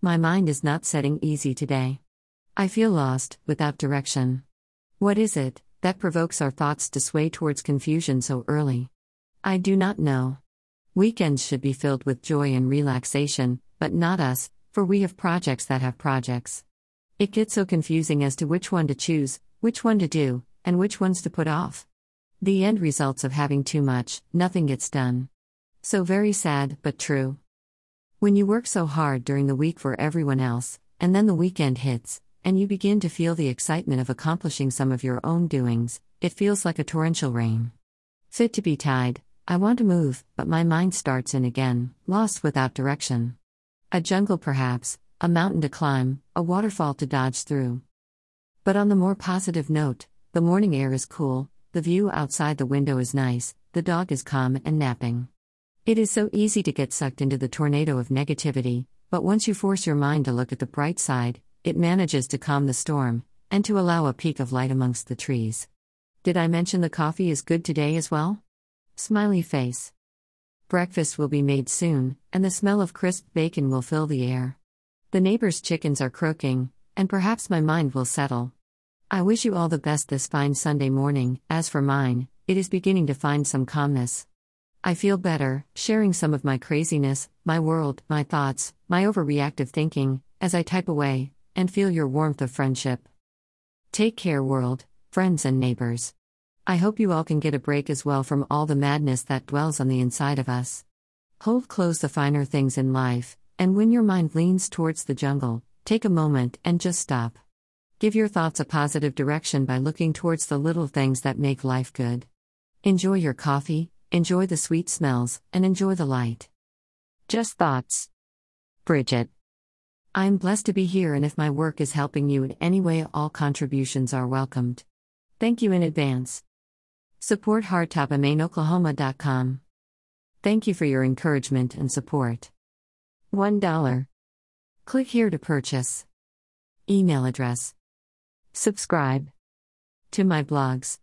My mind is not setting easy today. I feel lost, without direction. What is it that provokes our thoughts to sway towards confusion so early? I do not know. Weekends should be filled with joy and relaxation, but not us, for we have projects that have projects. It gets so confusing as to which one to choose, which one to do, and which ones to put off. The end results of having too much, nothing gets done. So very sad, but true. When you work so hard during the week for everyone else, and then the weekend hits, and you begin to feel the excitement of accomplishing some of your own doings, it feels like a torrential rain. Fit to be tied, I want to move, but my mind starts in again, lost without direction. A jungle perhaps, a mountain to climb, a waterfall to dodge through. But on the more positive note, the morning air is cool, the view outside the window is nice, the dog is calm and napping. It is so easy to get sucked into the tornado of negativity, but once you force your mind to look at the bright side, it manages to calm the storm, and to allow a peek of light amongst the trees. Did I mention the coffee is good today as well? Smiley face. Breakfast will be made soon, and the smell of crisp bacon will fill the air. The neighbor's chickens are croaking, and perhaps my mind will settle. I wish you all the best this fine Sunday morning. As for mine, it is beginning to find some calmness. I feel better, sharing some of my craziness, my world, my thoughts, my overreactive thinking, as I type away, and feel your warmth of friendship. Take care, world, friends, and neighbors. I hope you all can get a break as well from all the madness that dwells on the inside of us. Hold close the finer things in life, and when your mind leans towards the jungle, take a moment and just stop. Give your thoughts a positive direction by looking towards the little things that make life good. Enjoy your coffee, enjoy the sweet smells, and enjoy the light. Just thoughts. Bridget. I'm blessed to be here, and if my work is helping you in any way, all contributions are welcomed. Thank you in advance. Support hardtobemeinoklahoma.com. Thank you for your encouragement and support. $1. Click here to purchase. Email address. Subscribe to my blogs.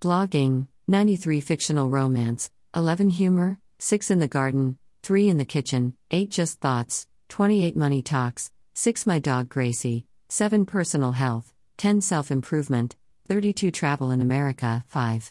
Blogging 93 fictional romance, 11 humor, 6 in the garden, 3 in the kitchen, 8 just thoughts, 28 money talks, 6 my dog Gracie, 7 personal health, 10 self improvement, 32 travel in America, 5